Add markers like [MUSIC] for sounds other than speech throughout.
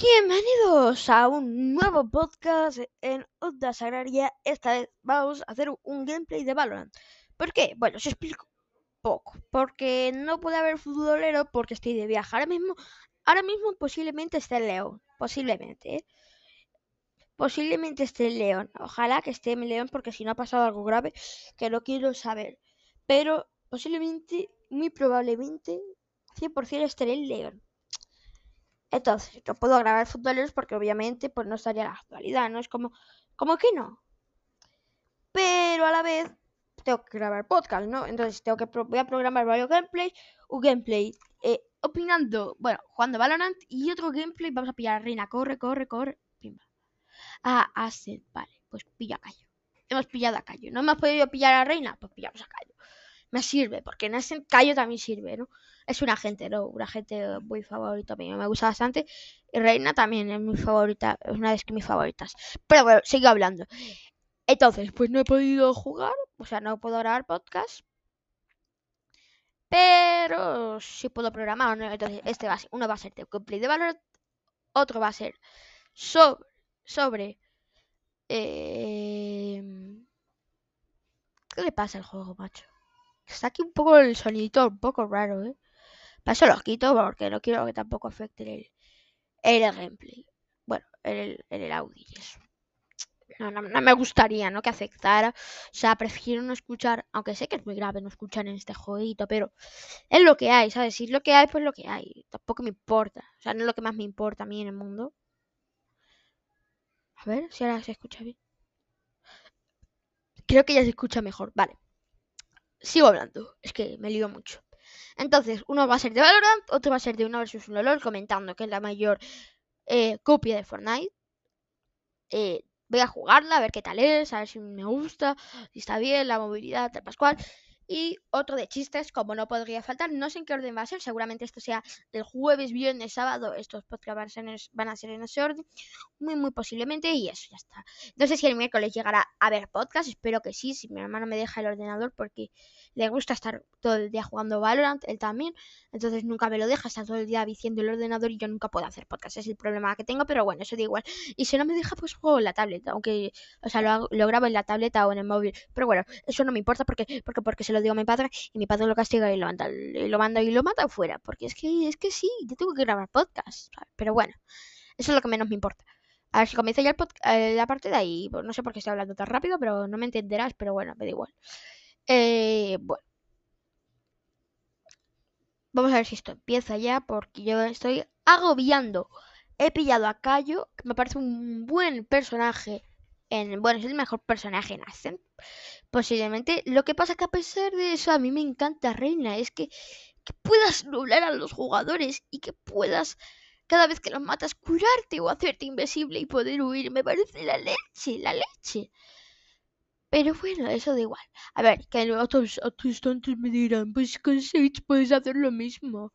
Bienvenidos a un nuevo podcast en Onda Sagraria. Esta vez vamos a hacer un gameplay de Valorant. ¿Por qué? Bueno, os explico poco. Porque no puede haber futbolero porque estoy de viaje. Ahora mismo, ahora mismo posiblemente esté en León. Posiblemente, ¿eh? Posiblemente esté en León. Ojalá que esté en León porque si no ha pasado algo grave que no quiero saber. Pero posiblemente, muy probablemente, 100% estaré en León. Entonces, no puedo grabar futboleros porque obviamente pues no estaría la actualidad, ¿no? Es como, como que no. Pero a la vez tengo que grabar podcast, ¿no? Entonces tengo que voy a programar varios gameplays, un gameplay eh, opinando, bueno, jugando Valorant y otro gameplay vamos a pillar a Reina, corre, corre, corre, pimba. Ah, Asset, vale, pues pilla a Cayo. Hemos pillado a Cayo. ¿No hemos podido pillar a Reina? Pues pillamos a Cayo. Me sirve, porque en ese Cayo también sirve, ¿no? es un agente, ¿no? Un agente muy favorito mío, me gusta bastante. Y Reina también es mi favorita, es una de mis favoritas. Pero bueno, sigo hablando. Entonces, pues no he podido jugar, o sea, no puedo grabar podcast. Pero sí puedo programar, ¿no? Entonces, este va a ser, uno va a ser de gameplay de valor, otro va a ser sobre, sobre eh... ¿Qué le pasa al juego, macho? Está aquí un poco el sonidito un poco raro, ¿eh? Paso los quito porque no quiero que tampoco afecte el, el gameplay. Bueno, el, el audio No, no, me gustaría, ¿no? Que afectara. O sea, prefiero no escuchar, aunque sé que es muy grave no escuchar en este jueguito, pero es lo que hay, ¿sabes? Si es lo que hay, pues lo que hay. Tampoco me importa. O sea, no es lo que más me importa a mí en el mundo. A ver si ahora se escucha bien. Creo que ya se escucha mejor. Vale. Sigo hablando. Es que me lío mucho. Entonces, uno va a ser de Valorant, otro va a ser de una versus 1 LOL, comentando que es la mayor eh, copia de Fortnite. Eh, voy a jugarla, a ver qué tal es, a ver si me gusta, si está bien, la movilidad, tal pascual. Y otro de chistes, como no podría faltar, no sé en qué orden va a ser, seguramente esto sea el jueves, viernes, sábado, estos podcasts van a ser en ese orden, muy, muy posiblemente, y eso ya está. No sé si el miércoles llegará a ver podcast, espero que sí, si mi hermano me deja el ordenador, porque le gusta estar todo el día jugando Valorant, él también, entonces nunca me lo deja, está todo el día diciendo el ordenador y yo nunca puedo hacer podcast, es el problema que tengo, pero bueno, eso da igual. Y si no me deja, pues juego en la tableta, aunque, o sea, lo, lo grabo en la tableta o en el móvil, pero bueno, eso no me importa porque, porque, porque se lo digo a mi padre y mi padre lo castiga y lo manda, y lo manda y lo mata afuera, porque es que, es que sí, yo tengo que grabar podcast, pero bueno, eso es lo que menos me importa. A ver si comienza ya el eh, la parte de ahí. Pues no sé por qué estoy hablando tan rápido, pero no me entenderás, pero bueno, me da igual. Eh, bueno. Vamos a ver si esto empieza ya, porque yo estoy agobiando. He pillado a Cayo, que me parece un buen personaje. En, bueno, es el mejor personaje en Ascent. Posiblemente. Lo que pasa que a pesar de eso, a mí me encanta Reina. Es que, que puedas nublar a los jugadores y que puedas, cada vez que los matas, curarte o hacerte invisible y poder huir. Me parece la leche, la leche. Pero bueno, eso da igual. A ver, que otros, otros tontos me dirán, pues con Sage puedes hacer lo mismo.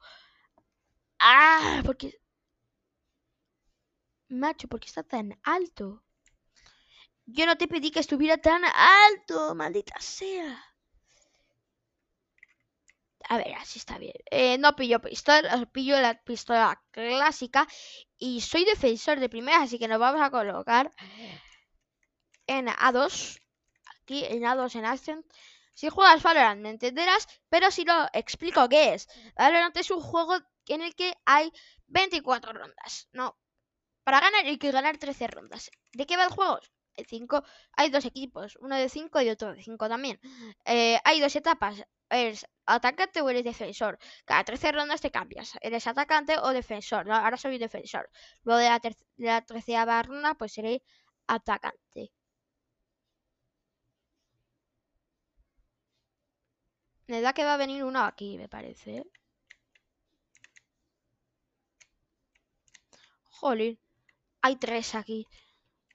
Ah, porque... Macho, ¿por qué está tan alto? Yo no te pedí que estuviera tan alto, maldita sea. A ver, así está bien. Eh, no pillo pistola, pillo la pistola clásica. Y soy defensor de primera, así que nos vamos a colocar en A2 aquí en A2 en Ascent. Si juegas Valorant me entenderás, pero si lo explico qué es. Valorant es un juego en el que hay 24 rondas. No, para ganar hay que ganar 13 rondas. ¿De qué va el juego? El 5, hay dos equipos, uno de 5 y otro de 5 también. Eh, hay dos etapas, eres atacante o eres defensor. Cada 13 rondas te cambias, eres atacante o defensor. ahora soy defensor. Luego de la, de la 13 ronda, pues seré atacante. Me da que va a venir uno aquí, me parece. Jolín. Hay tres aquí.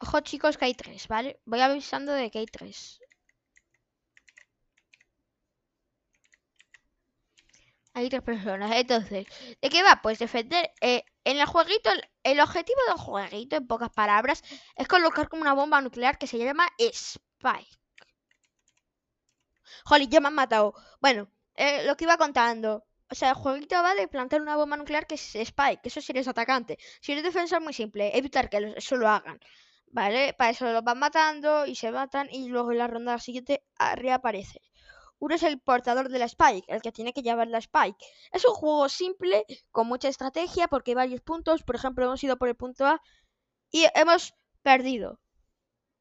Ojo, chicos, que hay tres, ¿vale? Voy avisando de que hay tres. Hay tres personas. Entonces, ¿de qué va? Pues defender. Eh, en el jueguito, el, objetivo del jueguito, en pocas palabras, es colocar como una bomba nuclear que se llama Spike. Jolly, ya me han matado. Bueno, eh, lo que iba contando. O sea, el jueguito va de plantar una bomba nuclear que es Spike, eso si eres atacante. Si eres defensa es muy simple, evitar que eso lo hagan. ¿Vale? Para eso los van matando y se matan y luego en la ronda siguiente reaparece. Uno es el portador de la Spike, el que tiene que llevar la Spike. Es un juego simple, con mucha estrategia, porque hay varios puntos. Por ejemplo, hemos ido por el punto A y hemos perdido.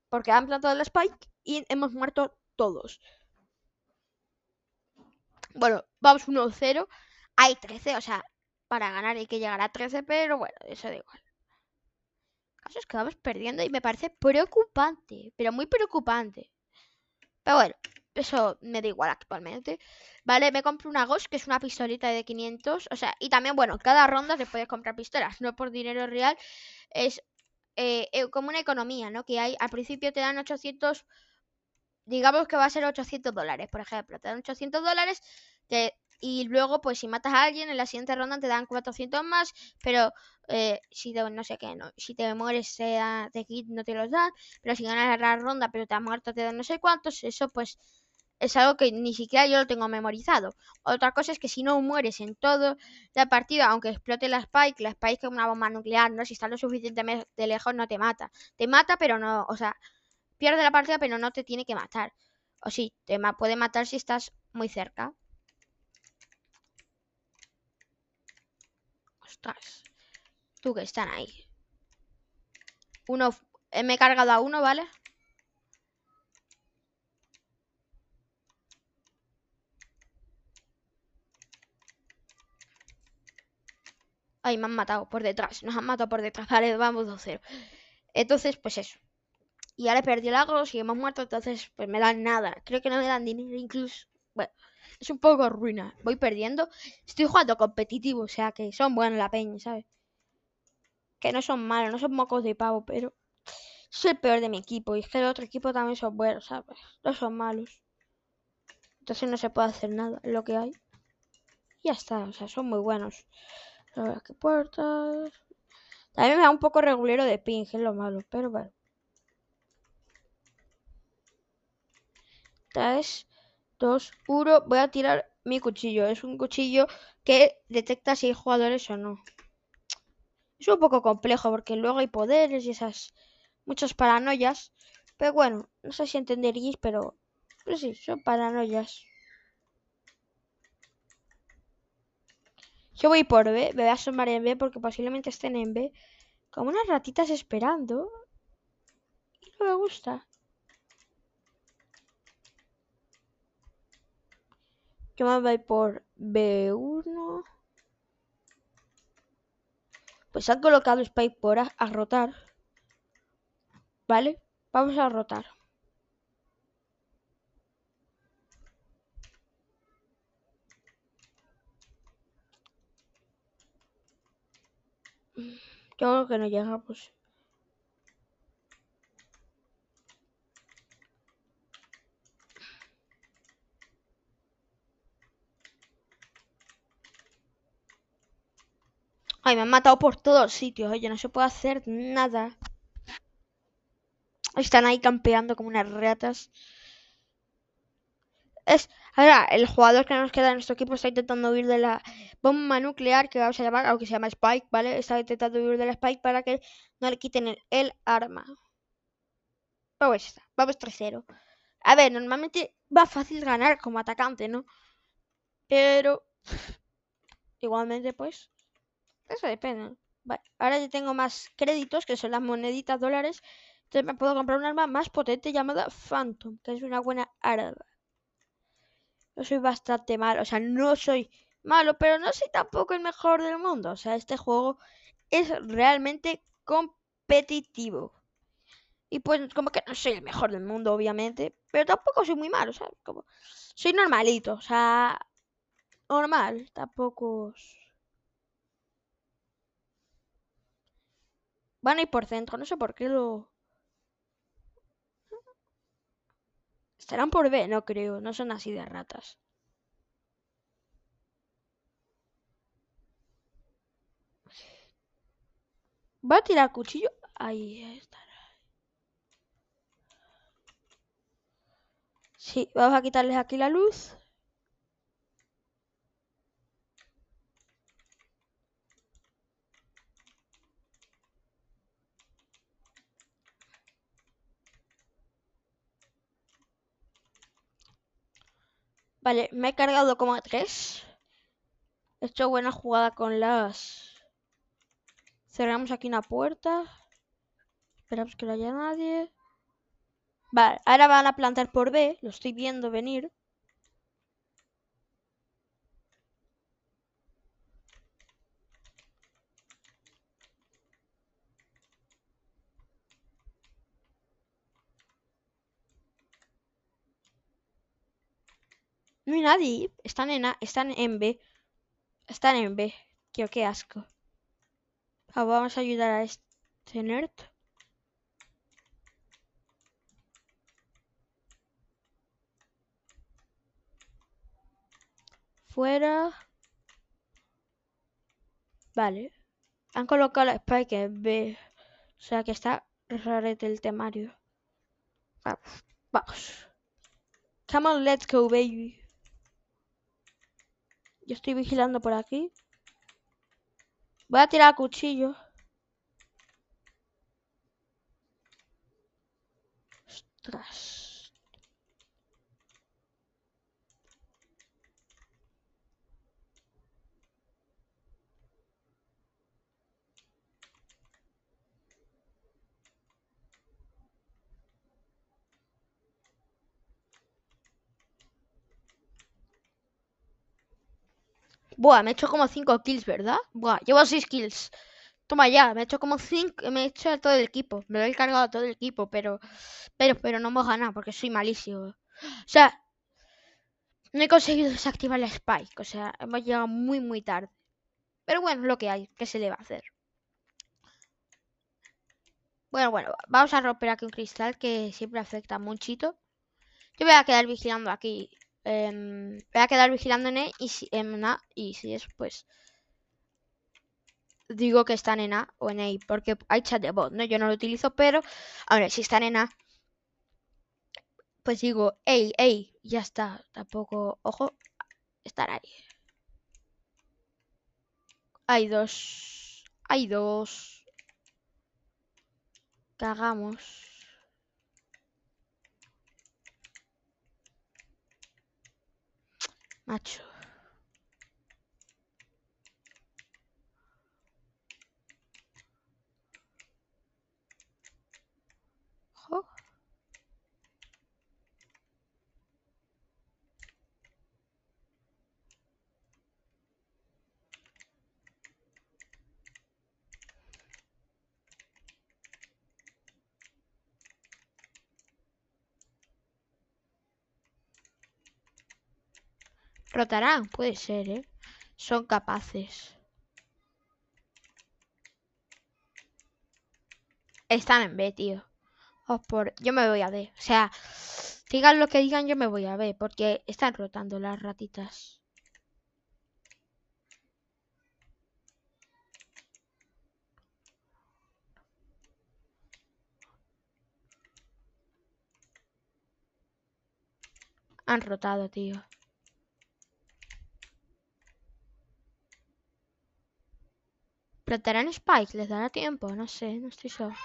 Porque han plantado la Spike y hemos muerto todos. Bueno, vamos 1-0. Hay 13, o sea, para ganar hay que llegar a 13, pero bueno, eso da igual. El caso es que vamos perdiendo y me parece preocupante, pero muy preocupante. Pero bueno, eso me da igual actualmente. Vale, me compro una Ghost, que es una pistolita de 500. O sea, y también, bueno, cada ronda te puedes comprar pistolas, no por dinero real. Es eh, eh, como una economía, ¿no? Que hay, al principio te dan 800, digamos que va a ser 800 dólares, por ejemplo. Te dan 800 dólares y luego, pues si matas a alguien, en la siguiente ronda te dan 400 más, pero eh, si te, no sé qué, no, si te mueres sea de kit no te los dan, pero si ganas la ronda pero te has muerto te dan no sé cuántos, eso pues es algo que ni siquiera yo lo tengo memorizado. Otra cosa es que si no mueres en todo la partida, aunque explote la Spike, la Spike es una bomba nuclear, ¿no? Si está lo suficientemente lejos no te mata. Te mata, pero no, o sea, pierde la partida, pero no te tiene que matar. O sí, te puede matar si estás muy cerca. Tú que están ahí. Uno, eh, me he cargado a uno, ¿vale? Ay, me han matado por detrás. Nos han matado por detrás. [LAUGHS] Vale, vamos 2-0. Entonces, pues eso. Y ahora perdí el agro y hemos muerto. Entonces, pues me dan nada. Creo que no me dan dinero incluso. Bueno, es un poco ruina. Voy perdiendo. Estoy jugando competitivo. O sea que son buenos la peña, ¿sabes? Que no son malos. No son mocos de pavo, pero... Soy el peor de mi equipo. Y es que el otro equipo también son buenos, ¿sabes? No son malos. Entonces no se puede hacer nada. Lo que hay. Y ya está. O sea, son muy buenos. A ver, ¿qué puertas? También me da un poco regulero de ping, es lo malo, pero bueno. 3, 2, 1. Voy a tirar mi cuchillo. Es un cuchillo que detecta si hay jugadores o no. Es un poco complejo porque luego hay poderes y esas muchas paranoias. Pero bueno, no sé si entenderéis, pero, pero sí, son paranoias. Yo voy por B, me voy a asomar en B porque posiblemente estén en B. Como unas ratitas esperando. Y no me gusta. Yo me voy por B1. Pues han colocado Spike por a rotar. ¿Vale? Vamos a rotar. Yo creo que no llegamos. Ay, me han matado por todos sitios. Oye, no se puede hacer nada. Están ahí campeando como unas ratas. Es, ahora, el jugador que nos queda en nuestro equipo está intentando huir de la bomba nuclear que vamos a llamar, aunque se llama Spike, ¿vale? Está intentando huir de la Spike para que no le quiten el, arma. Pues está, vamos 3-0. A ver, normalmente va fácil ganar como atacante, ¿no? Pero [LAUGHS] igualmente, pues, eso depende. Vale, ahora ya tengo más créditos, que son las moneditas dólares. Entonces me puedo comprar un arma más potente llamada Phantom, que es una buena arma. Yo soy bastante malo, o sea, no soy malo, pero no soy tampoco el mejor del mundo. O sea, este juego es realmente competitivo. Y pues como que no soy el mejor del mundo, obviamente, pero tampoco soy muy malo, ¿sabes? Como soy normalito, o sea, normal, tampoco Van a ir por centro, no sé por qué lo Estarán por B, no creo, no son así de ratas. Va a tirar cuchillo. Ahí está. Sí, vamos a quitarles aquí la luz. Vale, me he cargado como a tres. He hecho buena jugada con las... Cerramos aquí una puerta. Esperamos que no haya nadie. Vale, ahora van a plantar por B. Lo estoy viendo venir. No hay nadie. Están en, A, están en B. Están en B. Tío, qué asco. Ah, vamos a ayudar a este nerd. Fuera. Vale. Han colocado la spike en B. O sea que está rarete el temario. Vamos. Come on, let's go, baby. Yo estoy vigilando por aquí. Voy a tirar cuchillo. Ostras. Buah, me he hecho como 5 kills, ¿verdad? Buah, llevo 6 kills. Toma ya, me he hecho como 5, me he hecho a todo el equipo. Me lo he cargado a todo el equipo, pero pero pero no hemos ganado porque soy malísimo. O sea, no he conseguido desactivar la spike, o sea, hemos llegado muy muy tarde. Pero bueno, lo que hay, ¿qué se le va a hacer? Bueno, bueno, vamos a romper aquí un cristal que siempre afecta muchito. Yo voy a quedar vigilando aquí Em, voy a quedar vigilando en E y si, en A y si es pues digo que están en A o en E porque hay chat de bot, ¿no? Yo no lo utilizo, pero ahora si están en A pues digo, ey, ey, ya está, tampoco, ojo, estar ahí. Hay dos, hay dos. Cagamos. Macho. Rotarán, puede ser, ¿eh? Son capaces. Están en B, tío. por... Yo me voy a D. O sea, digan lo que digan, yo me voy a B. Porque están rotando las ratitas. Han rotado, tío. ¿Plantarán Spike? ¿Les dará tiempo? No sé, no estoy seguro.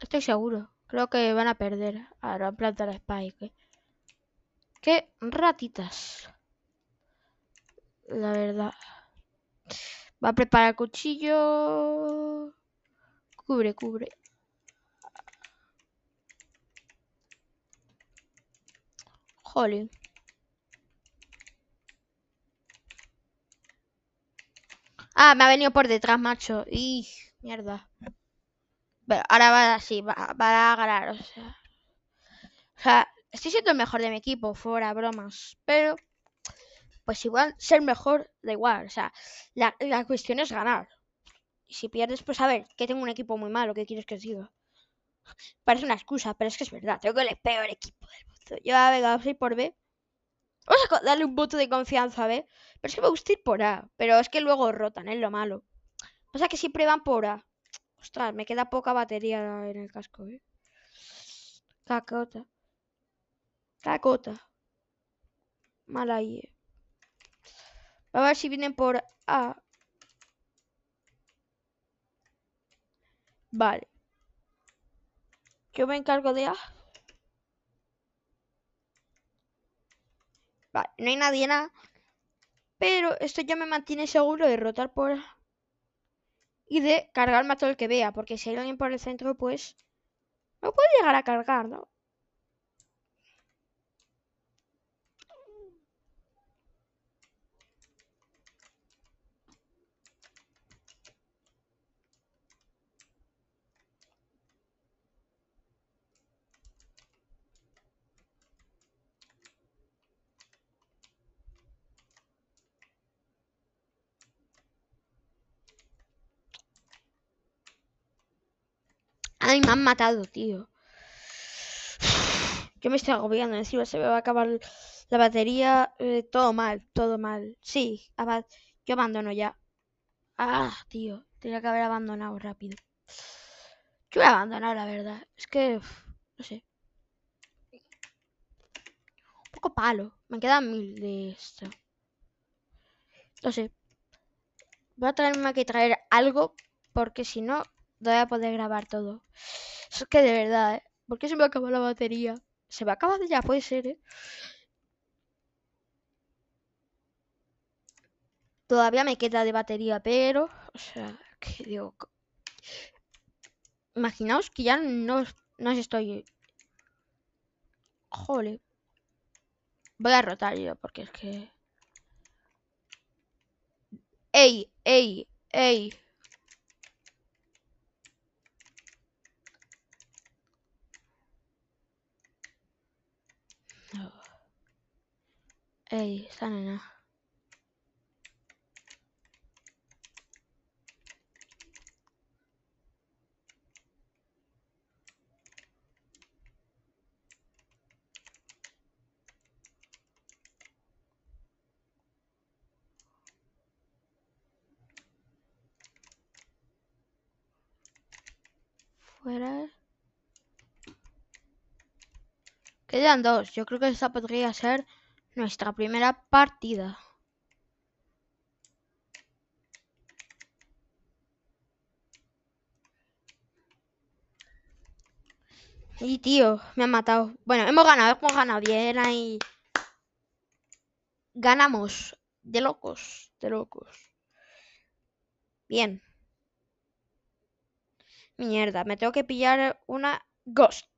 Estoy seguro. Creo que van a perder. Ahora van a plantar Spike. Qué ratitas. La verdad. Va a preparar cuchillo. Cubre, cubre. Jolín. Ah, me ha venido por detrás, macho. Y mierda. Pero ahora va así, va, va, a ganar. O sea, o sea, estoy siendo el mejor de mi equipo, fuera bromas. Pero, pues igual, ser mejor da igual. O sea, la, la cuestión es ganar. Y si pierdes, pues a ver, que tengo un equipo muy malo, ¿qué quieres que diga? Parece una excusa, pero es que es verdad. Tengo el peor equipo del mundo. Yo, venga, ir por B. Vamos a darle un voto de confianza, ¿ve? Pero es que me gusta ir por A. Pero es que luego rotan, es lo malo. Pasa que siempre van por A. Ostras, me queda poca batería en el casco, ¿eh? Cacota. Cacota. Mala ahí. Eh. A ver si vienen por A. Vale. Yo me encargo de A. Vale, no hay nadie nada. Pero esto ya me mantiene seguro de rotar por... Y de cargarme a todo el que vea. Porque si hay alguien por el centro, pues... No puede llegar a cargar, ¿no? Ay, me han matado, tío. [SIGHS] Yo me estoy agobiando. Encima se me va a acabar la batería. Eh, todo mal, todo mal. Sí, yo abandono ya. Ah, tío. Tenía que haber abandonado rápido. Yo voy a abandonar, la verdad. Es que... no sé. Un poco palo. Me quedan mil de esto. No sé. Voy a traerme que traer algo. Porque si no, voy a poder grabar todo. [SIGHS] Es que de verdad, ¿eh? ¿Por qué se me acaba la batería? Se me acaba de ya, puede ser, ¿eh? Todavía me queda de batería, pero... O sea, que digo... Imaginaos que ya no, no estoy... Jole. Voy a rotar yo, porque es que... ¡Ey! ¡Ey! ¡Ey! Ey, esa nena. Fuera. Quedan dos. Yo creo que esta podría ser nuestra primera partida. Y tío, me han matado. Bueno, hemos ganado, hemos ganado bien ahí. Ganamos. De locos, de locos. Bien. Mierda, me tengo que pillar una Ghost.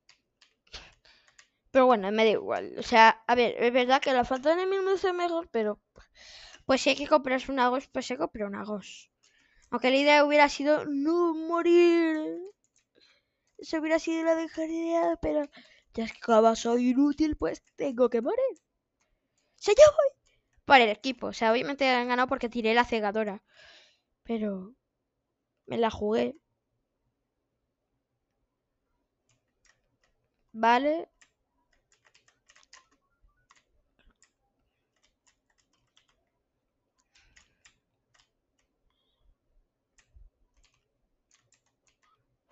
Pero bueno, me da igual. O sea, a ver, es verdad que la falta de enemigos es mejor, pero pues si hay que comprarse una Ghost, pues se compra una Ghost. Aunque la idea hubiera sido no morir. Eso hubiera sido la mejor pero ya es que soy inútil, pues tengo que morir. ¡Se yo voy! Por el equipo. O sea, obviamente han ganado porque tiré la cegadora. Pero me la jugué. Vale.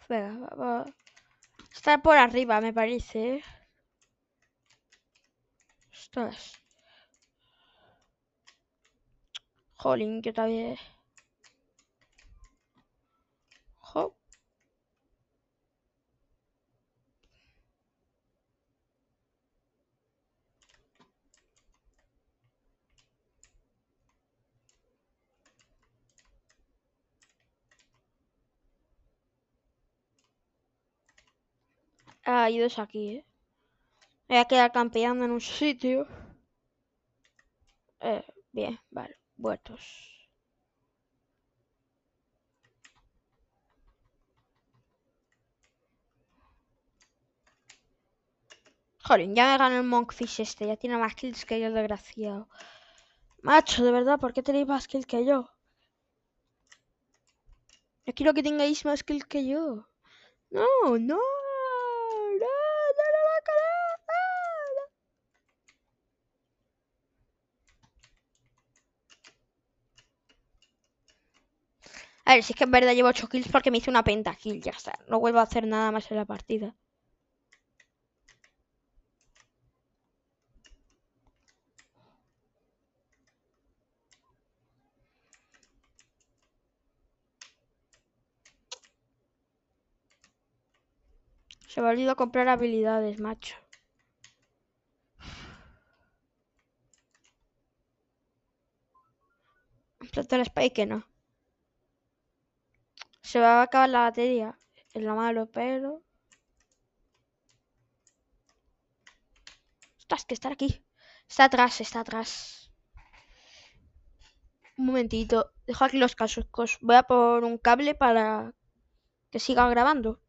Venga, va, a Estar por arriba, me parece. Ostras. Jolín, que todavía... Ah, hay dos aquí, ¿eh? Voy a quedar campeando en un sitio. Eh, bien, vale. Vueltos. Joder, ya me ganó el Monkfish este. Ya tiene más kills que yo, desgraciado. Macho, de verdad, ¿por qué tenéis más kills que yo? Yo quiero que tengáis más kills que yo. No, no. A ver, si es que en verdad llevo 8 kills porque me hice una pentakill, ya está. No vuelvo a hacer nada más en la partida. Se me olvidó comprar habilidades, macho. Plata spike no. Se va a acabar la batería. Es lo malo, pero... Ostras, que estar aquí. Está atrás, está atrás. Un momentito. Dejo aquí los cascos. Voy a poner un cable para que siga grabando.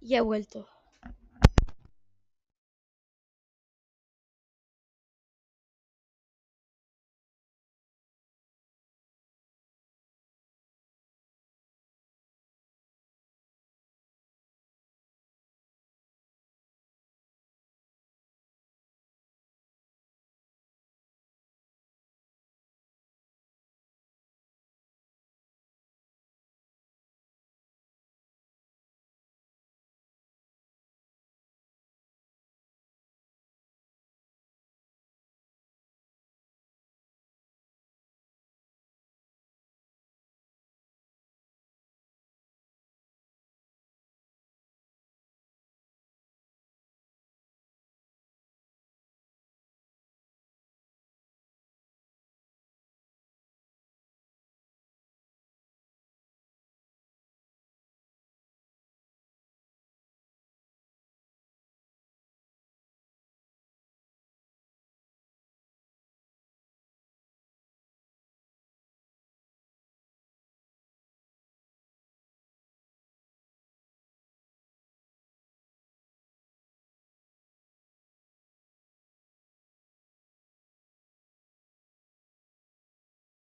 Y he vuelto.